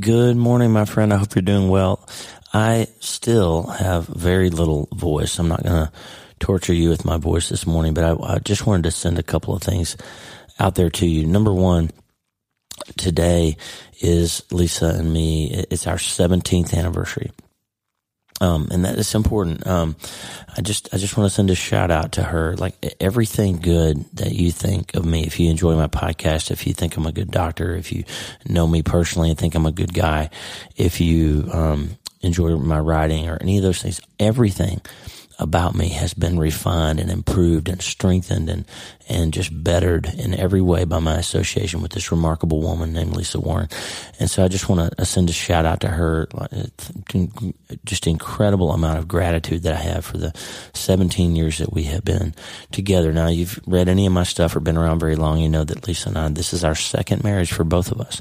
Good morning, my friend. I hope you're doing well. I still have very little voice. I'm not going to torture you with my voice this morning, but I, I, just wanted to send a couple of things out there to you. Number one, today is Lisa and me. It's our 17th anniversary. Um, and that is important. Um, I just, I just want to send a shout out to her. Like everything good that you think of me, if you enjoy my podcast, if you think I'm a good doctor, if you know me personally and think I'm a good guy, if you, um, enjoy my writing or any of those things, everything about me has been refined and improved and strengthened and, and just bettered in every way by my association with this remarkable woman named Lisa Warren. And so I just want to send a shout out to her. Just incredible amount of gratitude that I have for the 17 years that we have been together. Now you've read any of my stuff or been around very long. You know that Lisa and I, this is our second marriage for both of us.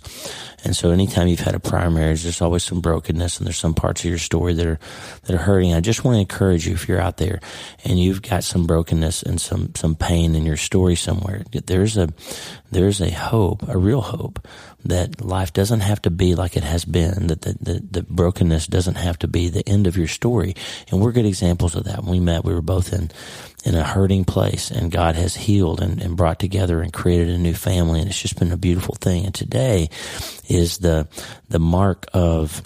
And so anytime you've had a prior marriage, there's always some brokenness and there's some parts of your story that are, that are hurting. I just want to encourage you if you're out there and you've got some brokenness and some, some pain in your story somewhere, there's a, there's a hope, a real hope that life doesn't have to be like it has been, that the, the, the, brokenness doesn't have to be the end of your story. And we're good examples of that. When we met, we were both in, in a hurting place and God has healed and, and brought together and created a new family. And it's just been a beautiful thing. And today is the, the mark of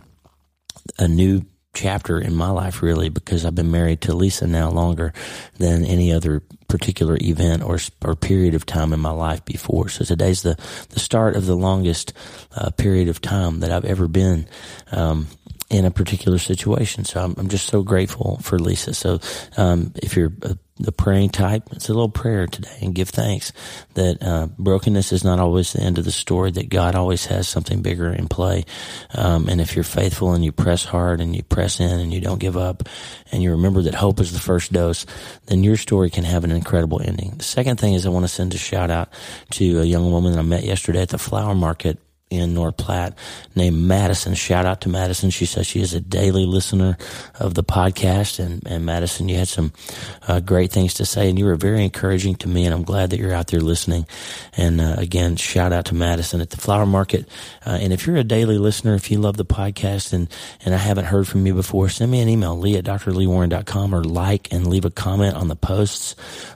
a new chapter in my life really because I've been married to Lisa now longer than any other particular event or or period of time in my life before. So today's the the start of the longest uh, period of time that I've ever been um, in a particular situation. So I'm, I'm, just so grateful for Lisa. So um, if you're a the praying type, it's a little prayer today and give thanks that uh, brokenness is not always the end of the story, that God always has something bigger in play. Um, and if you're faithful and you press hard and you press in and you don't give up and you remember that hope is the first dose, then your story can have an incredible ending. The second thing is I want to send a shout out to a young woman that I met yesterday at the flower market in North Platte named Madison. Shout out to Madison. She says she is a daily listener of the podcast. And, and Madison, you had some uh, great things to say and you were very encouraging to me. And I'm glad that you're out there listening. And uh, again, shout out to Madison at the flower market. Uh, and if you're a daily listener, if you love the podcast and, and I haven't heard from you before, send me an email, lee at drleewarren.com or like and leave a comment on the posts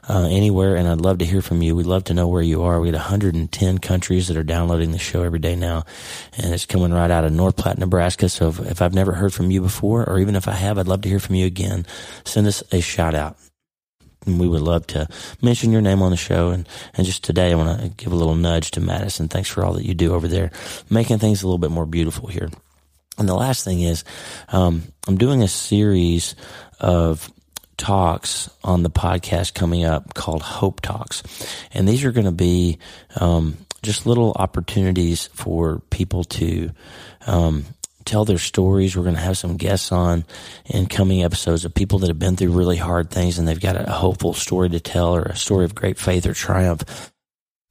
uh, anywhere. And I'd love to hear from you. We'd love to know where you are. We had 110 countries that are downloading the show every day now, and it's coming right out of North Platte, Nebraska. So if, if I've never heard from you before, or even if I have, I'd love to hear from you again. Send us a shout out. And we would love to mention your name on the show. And, and just today, I want to give a little nudge to Madison. Thanks for all that you do over there, making things a little bit more beautiful here. And the last thing is, um, I'm doing a series of talks on the podcast coming up called Hope Talks. And these are going to be, um, just little opportunities for people to um, tell their stories. We're going to have some guests on in coming episodes of people that have been through really hard things and they've got a hopeful story to tell or a story of great faith or triumph.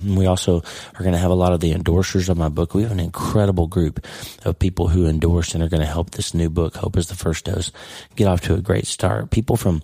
We also are going to have a lot of the endorsers of my book. We have an incredible group of people who endorse and are going to help this new book, Hope is the First Dose, get off to a great start. People from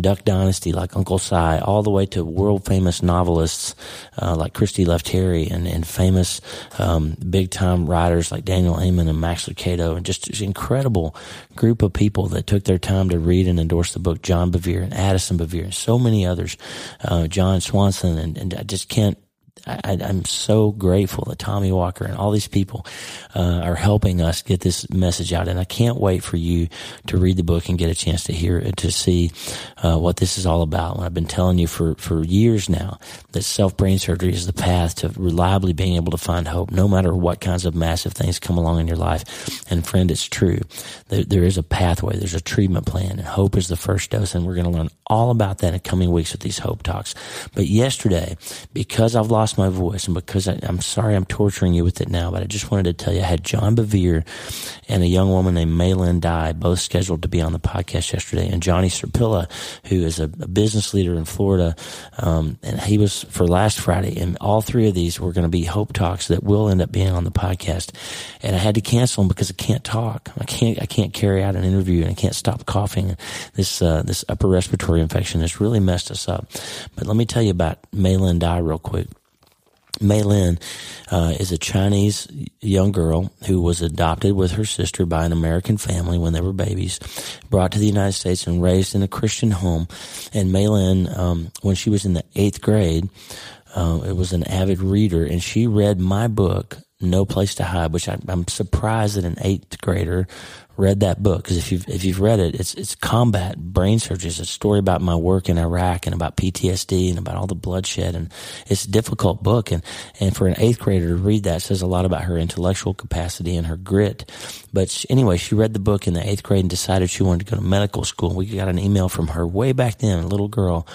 Duck Dynasty like Uncle Si, all the way to world famous novelists uh, like Christy Lefteri and, and famous um, big time writers like Daniel Amen and Max Lucado, and just an incredible group of people that took their time to read and endorse the book. John Bevere and Addison Bevere and so many others, uh, John Swanson, and, and I just can't I, am so grateful that Tommy Walker and all these people uh, are helping us get this message out. And I can't wait for you to read the book and get a chance to hear it, to see uh, what this is all about. And I've been telling you for, for years now that self brain surgery is the path to reliably being able to find hope, no matter what kinds of massive things come along in your life. And friend, it's true. There, there is a pathway. There's a treatment plan and hope is the first dose. And we're going to learn all about that in coming weeks with these hope talks. But yesterday, because I've lost my voice and because I, am sorry I'm torturing you with it now, but I just wanted to tell you I had John Bevere and a young woman named Maylin Dye both scheduled to be on the podcast yesterday. And Johnny Serpilla, who is a, a business leader in Florida, um, and he was for last Friday. And all three of these were going to be hope talks that will end up being on the podcast. And I had to cancel them because I can't talk. I can't, I can't carry out an interview and I can't stop coughing. This, uh, this upper respiratory infection has really messed us up. But let me tell you about Maylin Dye real quick. Mei Lin uh, is a Chinese young girl who was adopted with her sister by an American family when they were babies, brought to the United States and raised in a Christian home. And Mei Lin, um, when she was in the eighth grade, uh, it was an avid reader, and she read my book, No Place to Hide, which I, I'm surprised that an eighth grader read that book because if you've if you've read it, it's it's combat brain surgery. It's a story about my work in Iraq and about PTSD and about all the bloodshed, and it's a difficult book. and And for an eighth grader to read that says a lot about her intellectual capacity and her grit. But she, anyway, she read the book in the eighth grade and decided she wanted to go to medical school. We got an email from her way back then. A little girl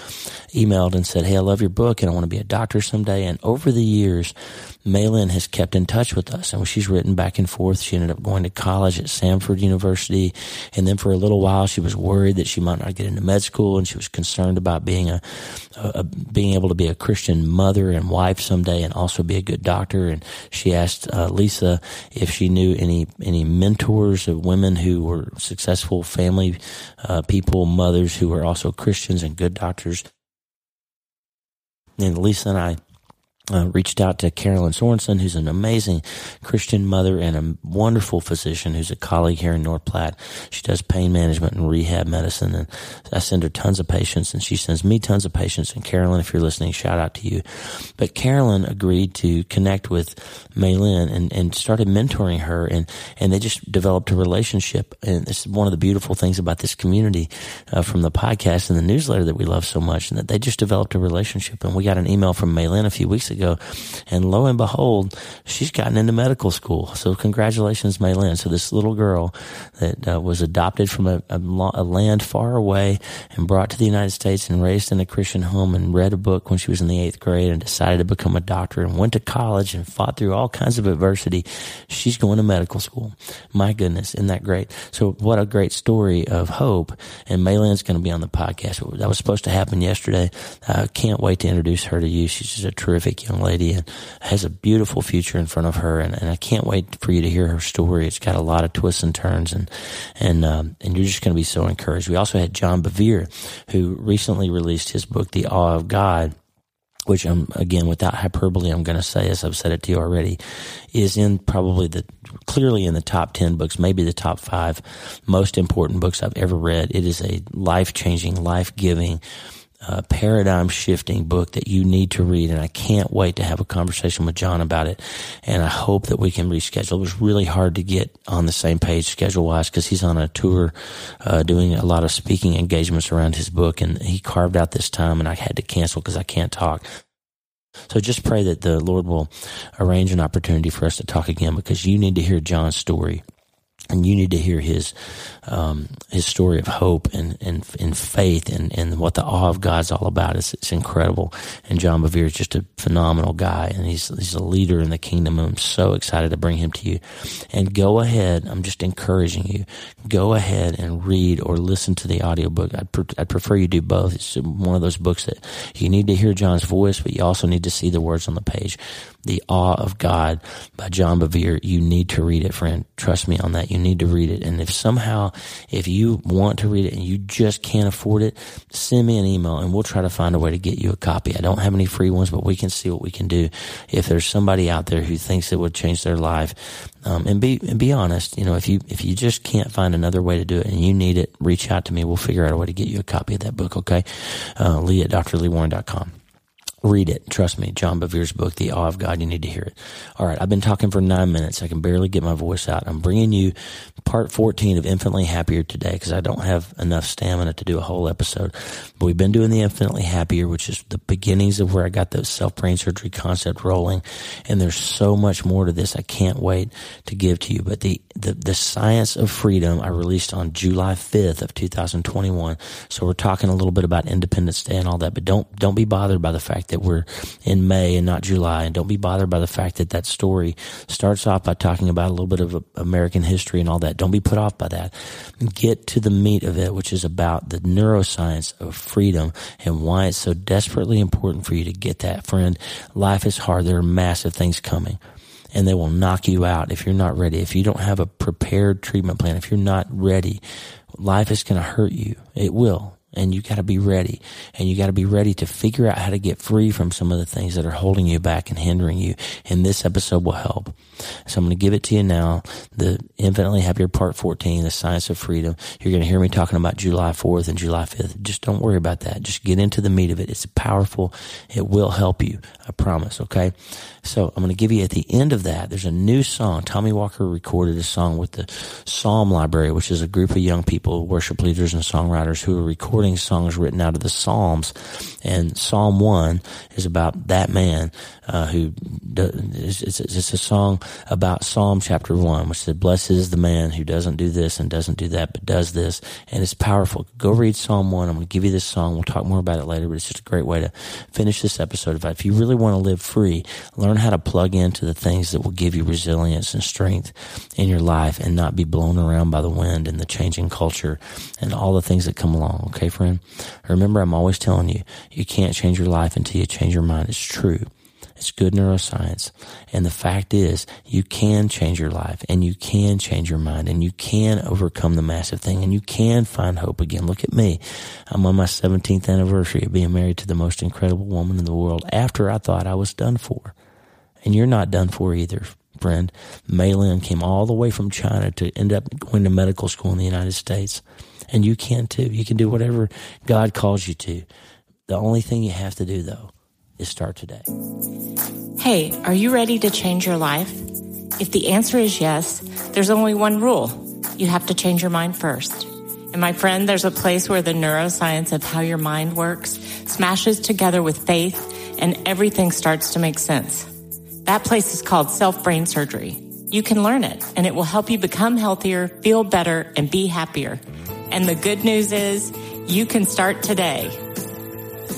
emailed and said, "Hey, I love your book and I want to be a doctor someday." And over the years, Mei Lin has kept in touch with us, and she's written back and forth. She ended up going to college at Samford University University. And then for a little while, she was worried that she might not get into med school and she was concerned about being a, a being able to be a Christian mother and wife someday and also be a good doctor. And she asked uh, Lisa if she knew any, any mentors of women who were successful family uh, people, mothers who were also Christians and good doctors. And Lisa and I uh, reached out to Carolyn Sorensen, who's an amazing Christian mother and a wonderful physician who's a colleague here in North Platte. She does pain management and rehab medicine, and I send her tons of patients, and she sends me tons of patients. And Carolyn, if you're listening, shout out to you. But Carolyn agreed to connect with Maylin and, and started mentoring her, and, and they just developed a relationship. And this is one of the beautiful things about this community uh, from the podcast and the newsletter that we love so much, and that they just developed a relationship. And we got an email from Maylin a few weeks ago. And lo and behold, she's gotten into medical school. So congratulations, Mei Lin. So this little girl that uh, was adopted from a, a, a, land far away and brought to the United States and raised in a Christian home and read a book when she was in the eighth grade and decided to become a doctor and went to college and fought through all kinds of adversity. She's going to medical school. My goodness, isn't that great? So what a great story of hope. And Mei Lin's going to be on the podcast. That was supposed to happen yesterday. I can't wait to introduce her to you. She's just a terrific young lady and has a beautiful future in front of her. And, and I can't wait for you to hear her story. It's got a lot of twists and turns and, and, um, and you're just going to be so encouraged. We also had John Bevere, who recently released his book, The Awe of God which I'm again without hyperbole, I'm going to say, as I've said it to you already, is in probably the clearly in the top 10 books, maybe the top five most important books I've ever read. It is a life changing, life giving, uh, paradigm shifting book that you need to read. And I can't wait to have a conversation with John about it. And I hope that we can reschedule. It was really hard to get on the same page schedule wise because he's on a tour, uh, doing a lot of speaking engagements around his book. And he carved out this time and I had to cancel because I can't talk. So just pray that the Lord will arrange an opportunity for us to talk again because you need to hear John's story and you need to hear his um, his story of hope and and, and faith and, and what the awe of God's all about. It's, it's incredible. And John Bevere is just a phenomenal guy, and he's he's a leader in the kingdom. I'm so excited to bring him to you. And go ahead. I'm just encouraging you. Go ahead and read or listen to the audiobook. I'd, pre- I'd prefer you do both. It's one of those books that you need to hear John's voice, but you also need to see the words on the page. The Awe of God by John Bevere. You need to read it, friend. Trust me on that. You need to read it. And if somehow, if you want to read it and you just can't afford it, send me an email and we'll try to find a way to get you a copy. I don't have any free ones, but we can see what we can do. If there's somebody out there who thinks it would change their life, um, and be and be honest, you know, if you if you just can't find another way to do it and you need it, reach out to me. We'll figure out a way to get you a copy of that book. Okay, uh, Lee at drleewarren.com. Read it. Trust me. John Bevere's book, The Awe of God. You need to hear it. All right. I've been talking for nine minutes. I can barely get my voice out. I'm bringing you part 14 of Infinitely Happier today because I don't have enough stamina to do a whole episode. But we've been doing the Infinitely Happier, which is the beginnings of where I got the self brain surgery concept rolling. And there's so much more to this. I can't wait to give to you. But the, the, the science of freedom I released on July 5th of 2021. So we're talking a little bit about Independence Day and all that, but don't, don't be bothered by the fact that we're in May and not July. And don't be bothered by the fact that that story starts off by talking about a little bit of American history and all that. Don't be put off by that. Get to the meat of it, which is about the neuroscience of freedom and why it's so desperately important for you to get that. Friend, life is hard. There are massive things coming and they will knock you out if you're not ready. If you don't have a prepared treatment plan, if you're not ready, life is going to hurt you. It will and you got to be ready and you got to be ready to figure out how to get free from some of the things that are holding you back and hindering you. And this episode will help. So I'm going to give it to you now. The infinitely happier part 14, the science of freedom. You're going to hear me talking about July 4th and July 5th. Just don't worry about that. Just get into the meat of it. It's powerful. It will help you. I promise. Okay. So I'm going to give you at the end of that, there's a new song. Tommy Walker recorded a song with the Psalm Library, which is a group of young people, worship leaders and songwriters who are recording songs written out of the Psalms. And Psalm 1 is about that man uh, who it's, it's, it's, a song about Psalm chapter one, which says, "Blessed is the man who doesn't do this and doesn't do that, but does this," and it's powerful. Go read Psalm one. I'm going to give you this song. We'll talk more about it later, but it's just a great way to finish this episode. If you really want to live free, learn how to plug into the things that will give you resilience and strength in your life, and not be blown around by the wind and the changing culture and all the things that come along. Okay, friend. Remember, I'm always telling you, you can't change your life until you change your mind. It's true. It's good neuroscience. And the fact is, you can change your life and you can change your mind and you can overcome the massive thing and you can find hope again. Look at me. I'm on my 17th anniversary of being married to the most incredible woman in the world after I thought I was done for. And you're not done for either, friend. Mei Lin came all the way from China to end up going to medical school in the United States. And you can too. You can do whatever God calls you to. The only thing you have to do though is start today. Hey, are you ready to change your life? If the answer is yes, there's only one rule. You have to change your mind first. And my friend, there's a place where the neuroscience of how your mind works smashes together with faith and everything starts to make sense. That place is called self brain surgery. You can learn it and it will help you become healthier, feel better, and be happier. And the good news is you can start today.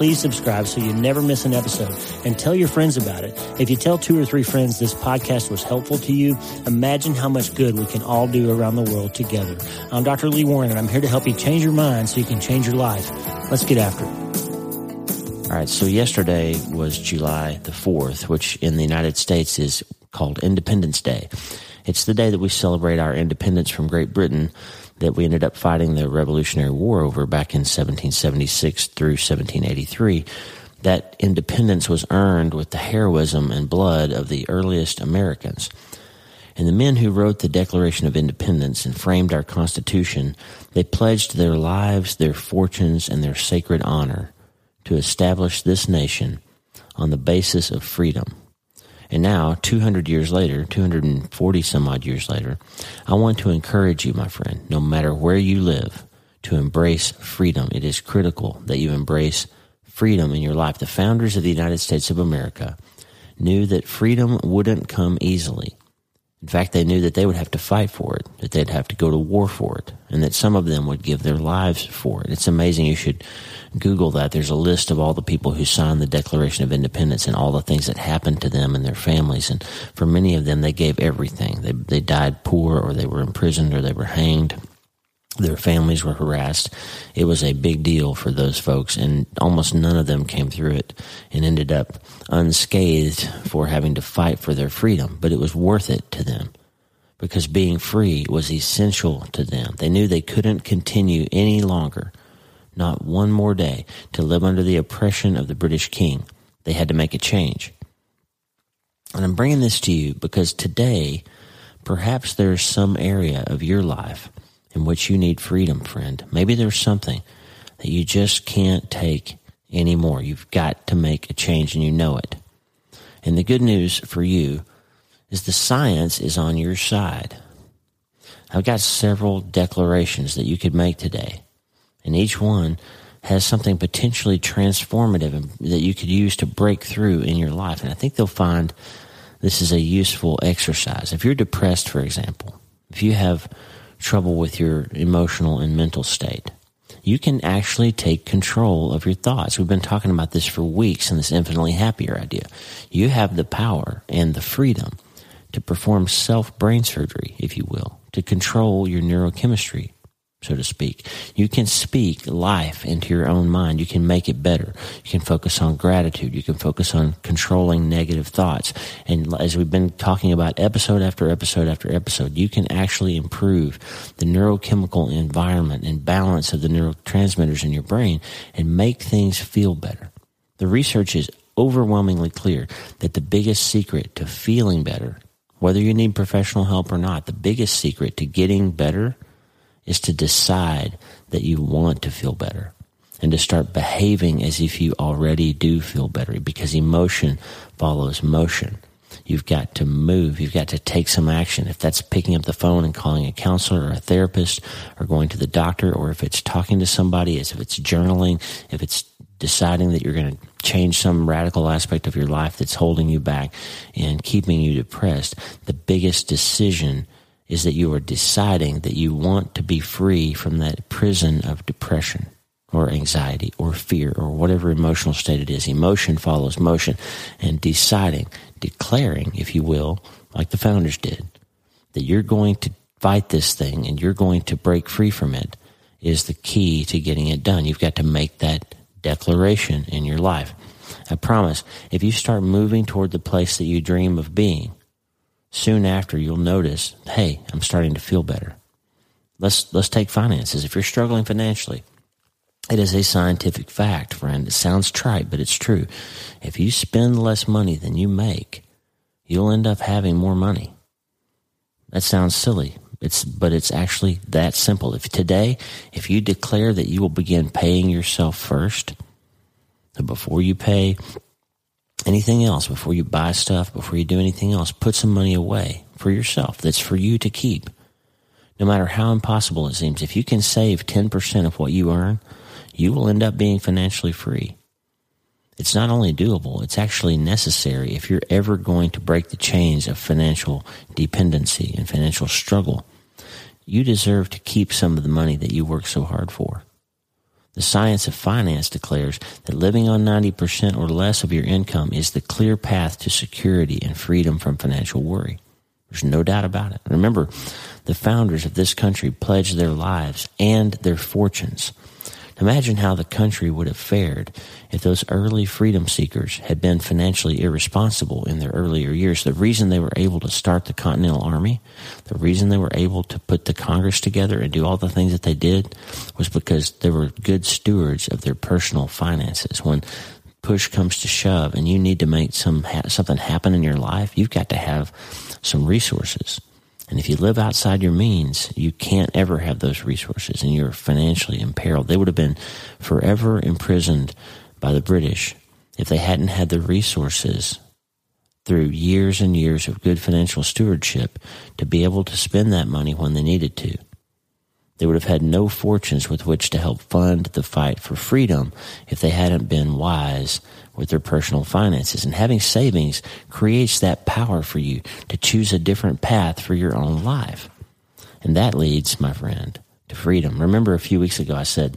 please subscribe so you never miss an episode and tell your friends about it. If you tell two or three friends this podcast was helpful to you, imagine how much good we can all do around the world together. I'm Dr. Lee Warren and I'm here to help you change your mind so you can change your life. Let's get after it. All right. So yesterday was July the 4th, which in the United States is called Independence Day. It's the day that we celebrate our independence from Great Britain that we ended up fighting the Revolutionary War over back in 1776 through 1783. That independence was earned with the heroism and blood of the earliest Americans. And the men who wrote the Declaration of Independence and framed our Constitution, they pledged their lives, their fortunes, and their sacred honor to establish this nation on the basis of freedom. And now, 200 years later, 240 some odd years later, I want to encourage you, my friend, no matter where you live, to embrace freedom. It is critical that you embrace freedom in your life. The founders of the United States of America knew that freedom wouldn't come easily. In fact, they knew that they would have to fight for it, that they'd have to go to war for it, and that some of them would give their lives for it. It's amazing. You should Google that. There's a list of all the people who signed the Declaration of Independence and all the things that happened to them and their families. And for many of them, they gave everything. They, they died poor or they were imprisoned or they were hanged. Their families were harassed. It was a big deal for those folks, and almost none of them came through it and ended up unscathed for having to fight for their freedom. But it was worth it to them because being free was essential to them. They knew they couldn't continue any longer not one more day to live under the oppression of the British king. They had to make a change. And I'm bringing this to you because today, perhaps there's some area of your life in which you need freedom, friend. Maybe there's something that you just can't take anymore. You've got to make a change and you know it. And the good news for you is the science is on your side. I've got several declarations that you could make today and each one has something potentially transformative that you could use to break through in your life. And I think they'll find this is a useful exercise. If you're depressed, for example, if you have trouble with your emotional and mental state, you can actually take control of your thoughts. We've been talking about this for weeks in this infinitely happier idea. You have the power and the freedom to perform self brain surgery, if you will, to control your neurochemistry, so to speak. You can speak life into your own mind. You can make it better. You can focus on gratitude. You can focus on controlling negative thoughts. And as we've been talking about episode after episode after episode, you can actually improve the neurochemical environment and balance of the neurotransmitters in your brain and make things feel better. The research is overwhelmingly clear that the biggest secret to feeling better, whether you need professional help or not, the biggest secret to getting better is to decide that you want to feel better and to start behaving as if you already do feel better because emotion follows motion. You've got to move. You've got to take some action. If that's picking up the phone and calling a counselor or a therapist or going to the doctor, or if it's talking to somebody, if it's journaling, if it's deciding that you're going to change some radical aspect of your life that's holding you back and keeping you depressed, the biggest decision is that you are deciding that you want to be free from that prison of depression or anxiety or fear or whatever emotional state it is. Emotion follows motion and deciding, declaring, if you will, like the founders did, that you're going to fight this thing and you're going to break free from it is the key to getting it done. You've got to make that declaration in your life. I promise, if you start moving toward the place that you dream of being, soon after you'll notice, hey, I'm starting to feel better. Let's let's take finances. If you're struggling financially, it is a scientific fact, friend. It sounds trite, but it's true. If you spend less money than you make, you'll end up having more money. That sounds silly. It's but it's actually that simple. If today, if you declare that you will begin paying yourself first, before you pay anything else, before you buy stuff, before you do anything else, put some money away for yourself that's for you to keep. No matter how impossible it seems, if you can save 10% of what you earn, you will end up being financially free. It's not only doable, it's actually necessary if you're ever going to break the chains of financial dependency and financial struggle. You deserve to keep some of the money that you work so hard for. The science of finance declares that living on 90% or less of your income is the clear path to security and freedom from financial worry. There's no doubt about it. Remember, the founders of this country pledged their lives and their fortunes Imagine how the country would have fared if those early freedom seekers had been financially irresponsible in their earlier years. The reason they were able to start the Continental Army, the reason they were able to put the Congress together and do all the things that they did was because they were good stewards of their personal finances. When push comes to shove and you need to make some something happen in your life, you've got to have some resources. And if you live outside your means, you can't ever have those resources and you're financially imperiled. They would have been forever imprisoned by the British if they hadn't had the resources through years and years of good financial stewardship to be able to spend that money when they needed to. They would have had no fortunes with which to help fund the fight for freedom if they hadn't been wise with their personal finances. And having savings creates that power for you to choose a different path for your own life. And that leads, my friend, to freedom. Remember a few weeks ago I said,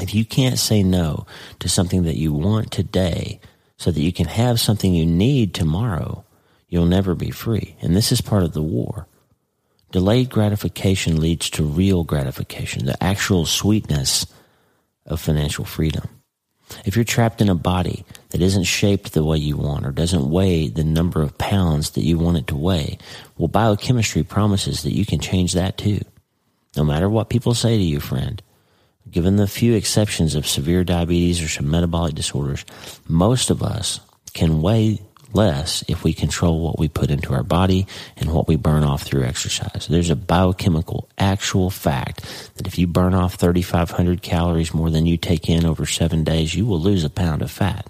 if you can't say no to something that you want today so that you can have something you need tomorrow, you'll never be free. And this is part of the war. Delayed gratification leads to real gratification, the actual sweetness of financial freedom. If you're trapped in a body that isn't shaped the way you want or doesn't weigh the number of pounds that you want it to weigh, well, biochemistry promises that you can change that too. No matter what people say to you, friend, given the few exceptions of severe diabetes or some metabolic disorders, most of us can weigh less if we control what we put into our body and what we burn off through exercise. There's a biochemical actual fact that if you burn off 3,500 calories more than you take in over seven days, you will lose a pound of fat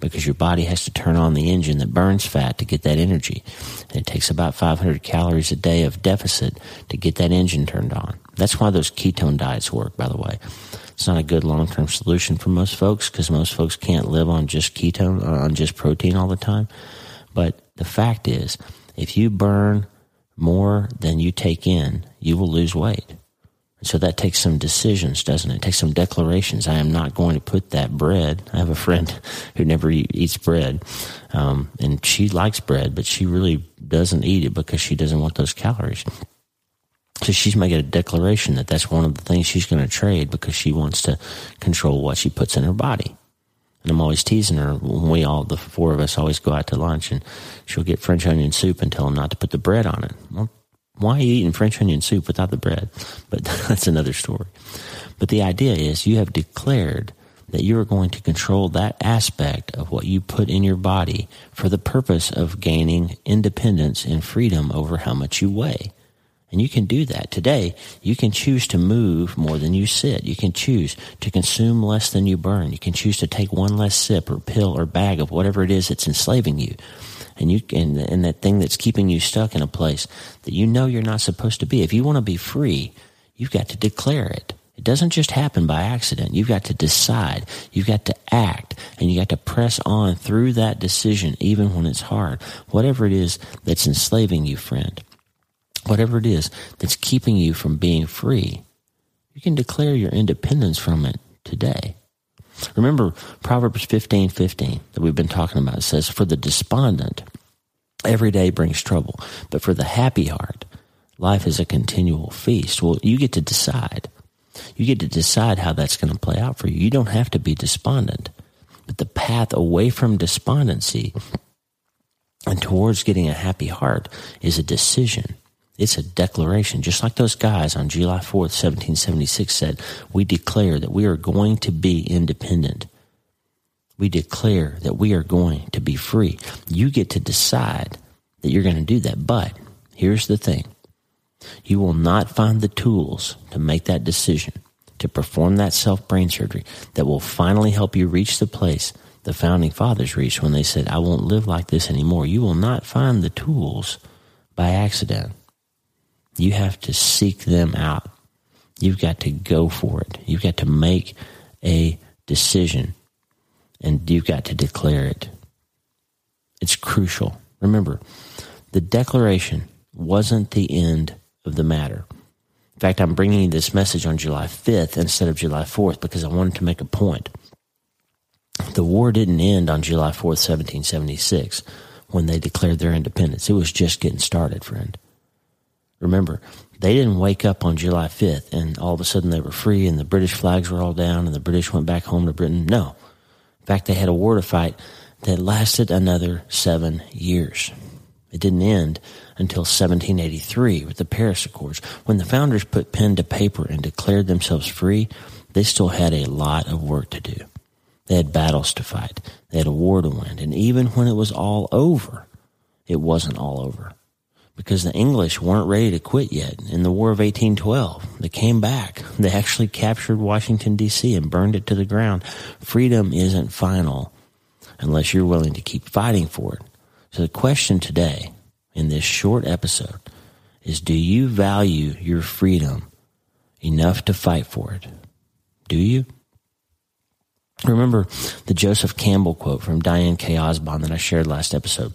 because your body has to turn on the engine that burns fat to get that energy. And it takes about 500 calories a day of deficit to get that engine turned on. That's why those ketone diets work, by the way. It's not a good long term solution for most folks because most folks can't live on just ketone, uh, on just protein all the time. But the fact is, if you burn more than you take in, you will lose weight. So that takes some decisions, doesn't it? it? takes some declarations. I am not going to put that bread. I have a friend who never eats bread, um, and she likes bread, but she really doesn't eat it because she doesn't want those calories. So she's making a declaration that that's one of the things she's going to trade because she wants to control what she puts in her body. And I'm always teasing her when we all, the four of us, always go out to lunch and she'll get French onion soup and tell them not to put the bread on it. Well, why are you eating French onion soup without the bread? But that's another story. But the idea is you have declared that you are going to control that aspect of what you put in your body for the purpose of gaining independence and freedom over how much you weigh. And you can do that. Today, you can choose to move more than you sit. You can choose to consume less than you burn. You can choose to take one less sip or pill or bag of whatever it is that's enslaving you. And you and, and that thing that's keeping you stuck in a place that you know you're not supposed to be. If you want to be free, you've got to declare it. It doesn't just happen by accident. You've got to decide. You've got to act and you got to press on through that decision even when it's hard. Whatever it is that's enslaving you, friend whatever it is that's keeping you from being free, you can declare your independence from it today. Remember Proverbs 15 15 that we've been talking about. Says, For the despondent, every day brings trouble, but for the happy heart, life is a continual feast. Well, you get to decide. You get to decide how that's going to play out for you. You don't have to be despondent, but the path away from despondency and towards getting a happy heart is a decision. It's a declaration, just like those guys on July 4th, 1776 said, we declare that we are going to be independent. We declare that we are going to be free. You get to decide that you're going to do that. But here's the thing. You will not find the tools to make that decision, to perform that self brain surgery that will finally help you reach the place the founding fathers reached when they said, I won't live like this anymore. You will not find the tools by accident. You have to seek them out. You've got to go for it. You've got to make a decision and you've got to declare it. It's crucial. Remember, the declaration wasn't the end of the matter. In fact, I'm bringing you this message on July 5th instead of July 4th because I wanted to make a point. The war didn't end on July 4th, 1776, when they declared their independence. It was just getting started, friend. Remember, they didn't wake up on July 5th and all of a sudden they were free and the British flags were all down and the British went back home to Britain. No. In fact, they had a war to fight that lasted another seven years. It didn't end until 1783 with the Paris Accords. When the founders put pen to paper and declared themselves free, they still had a lot of work to do. They had battles to fight. They had a war to win. And even when it was all over, it wasn't all over because the English weren't ready to quit yet in the War of 1812. They came back. They actually captured Washington, D.C. and burned it to the ground. Freedom isn't final unless you're willing to keep fighting for it. So the question today in this short episode is do you value your freedom enough to fight for it? Do you? Remember the Joseph Campbell quote from Diane K. Osbon that I shared last episode.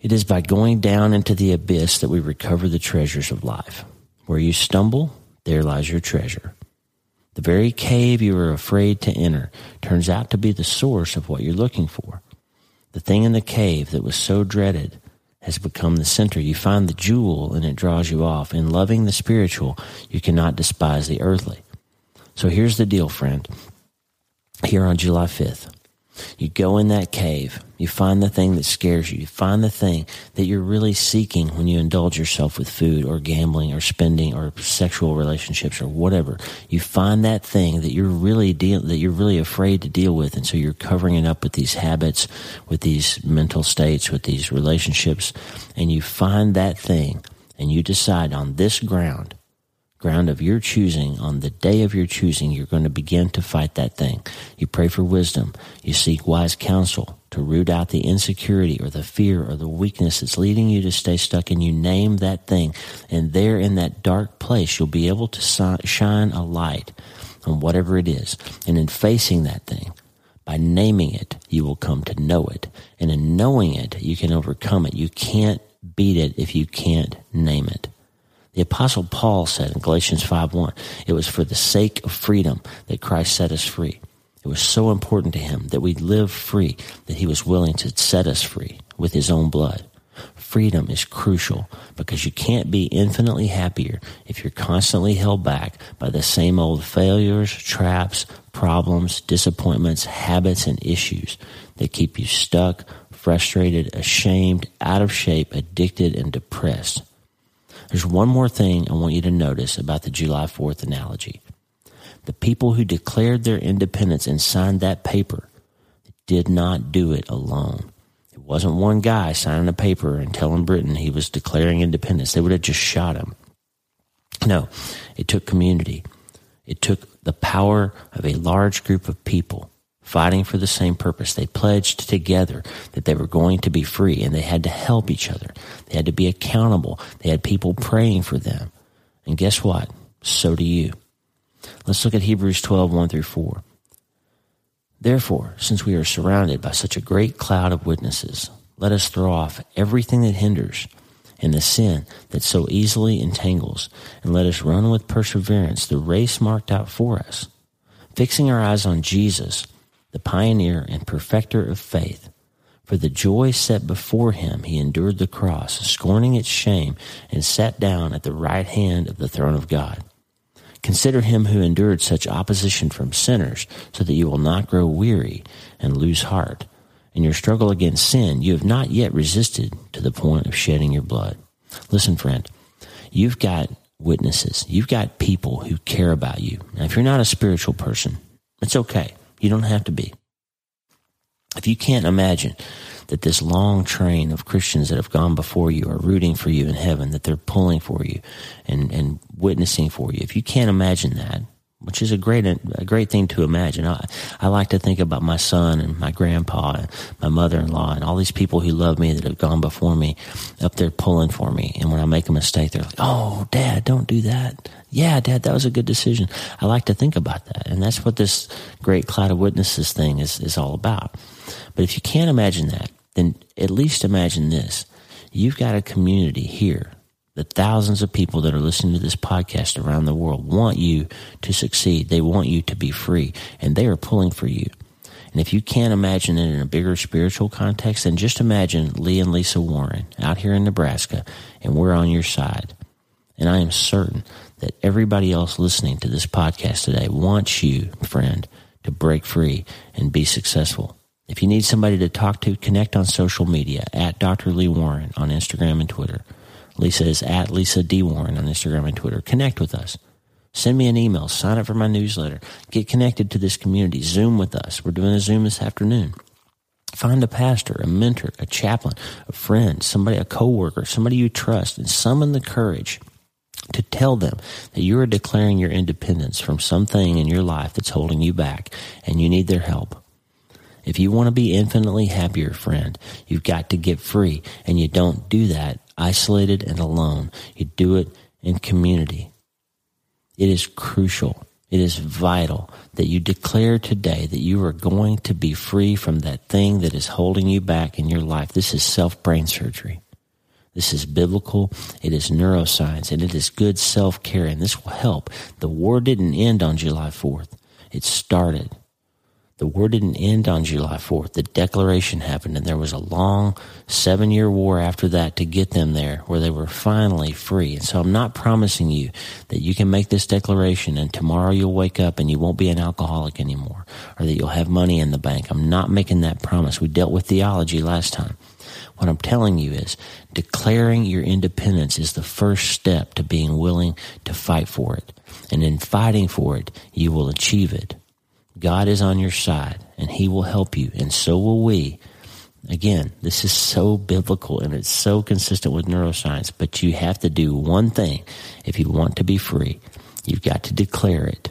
It is by going down into the abyss that we recover the treasures of life. Where you stumble, there lies your treasure. The very cave you are afraid to enter turns out to be the source of what you're looking for. The thing in the cave that was so dreaded has become the center. You find the jewel and it draws you off. In loving the spiritual, you cannot despise the earthly. So here's the deal, friend. Here on July 5th, you go in that cave. You find the thing that scares you. You find the thing that you're really seeking when you indulge yourself with food or gambling or spending or sexual relationships or whatever. You find that thing that you're really deal, that you're really afraid to deal with. And so you're covering it up with these habits, with these mental states, with these relationships. And you find that thing and you decide on this ground ground of your choosing, on the day of your choosing, you're going to begin to fight that thing. You pray for wisdom. You seek wise counsel to root out the insecurity or the fear or the weakness that's leading you to stay stuck and you name that thing. And there in that dark place, you'll be able to shine a light on whatever it is. And in facing that thing, by naming it, you will come to know it. And in knowing it, you can overcome it. You can't beat it if you can't name it. The apostle Paul said in Galatians 5:1, it was for the sake of freedom that Christ set us free. It was so important to him that we live free that he was willing to set us free with his own blood. Freedom is crucial because you can't be infinitely happier if you're constantly held back by the same old failures, traps, problems, disappointments, habits, and issues that keep you stuck, frustrated, ashamed, out of shape, addicted, and depressed. There's one more thing I want you to notice about the July 4th analogy. The people who declared their independence and signed that paper did not do it alone. It wasn't one guy signing a paper and telling Britain he was declaring independence. They would have just shot him. No, it took community. It took the power of a large group of people fighting for the same purpose. They pledged together that they were going to be free and they had to help each other. They had to be accountable. They had people praying for them. And guess what? So do you. Let's look at Hebrews 12, 1 through 4. Therefore, since we are surrounded by such a great cloud of witnesses, let us throw off everything that hinders and the sin that so easily entangles, and let us run with perseverance the race marked out for us, fixing our eyes on Jesus the pioneer and perfecter of faith. For the joy set before him, he endured the cross, scorning its shame, and sat down at the right hand of the throne of God. Consider him who endured such opposition from sinners, so that you will not grow weary and lose heart. In your struggle against sin, you have not yet resisted to the point of shedding your blood. Listen, friend, you've got witnesses. You've got people who care about you. Now, if you're not a spiritual person, it's okay. You don't have to be. If you can't imagine that this long train of Christians that have gone before you are rooting for you in heaven, that they're pulling for you and, and witnessing for you, if you can't imagine that, which is a great a great thing to imagine. I, I like to think about my son and my grandpa and my mother-in-law and all these people who love me that have gone before me up there pulling for me. And when I make a mistake, they're like, "Oh, Dad, don't do that." Yeah, Dad, that was a good decision. I like to think about that, and that's what this great cloud of witnesses thing is is all about. But if you can't imagine that, then at least imagine this: you've got a community here the thousands of people that are listening to this podcast around the world want you to succeed. They want you to be free and they are pulling for you. And if you can't imagine it in a bigger spiritual context, then just imagine Lee and Lisa Warren out here in Nebraska and we're on your side. And I am certain that everybody else listening to this podcast today wants you, friend, to break free and be successful. If you need somebody to talk to, connect on social media at Dr. Lee Warren on Instagram and Twitter. Lisa is at Lisa D. Warren on Instagram and Twitter. Connect with us. Send me an email. Sign up for my newsletter. Get connected to this community. Zoom with us. We're doing a Zoom this afternoon. Find a pastor, a mentor, a chaplain, a friend, somebody, a coworker, somebody you trust, and summon the courage to tell them that you are declaring your independence from something in your life that's holding you back and you need their help. If you want to be infinitely happier, friend, you've got to get free, and you don't do that isolated and alone. You do it in community. It is crucial. It is vital that you declare today that you are going to be free from that thing that is holding you back in your life. This is self brain surgery. This is biblical. It is neuroscience and it is good self care. And this will help. The war didn't end on July 4th. It started. The war didn't end on July 4th. The declaration happened, and there was a long seven year war after that to get them there where they were finally free. And so I'm not promising you that you can make this declaration and tomorrow you'll wake up and you won't be an alcoholic anymore or that you'll have money in the bank. I'm not making that promise. We dealt with theology last time. What I'm telling you is declaring your independence is the first step to being willing to fight for it. And in fighting for it, you will achieve it. God is on your side and he will help you and so will we. Again, this is so biblical and it's so consistent with neuroscience, but you have to do one thing if you want to be free. You've got to declare it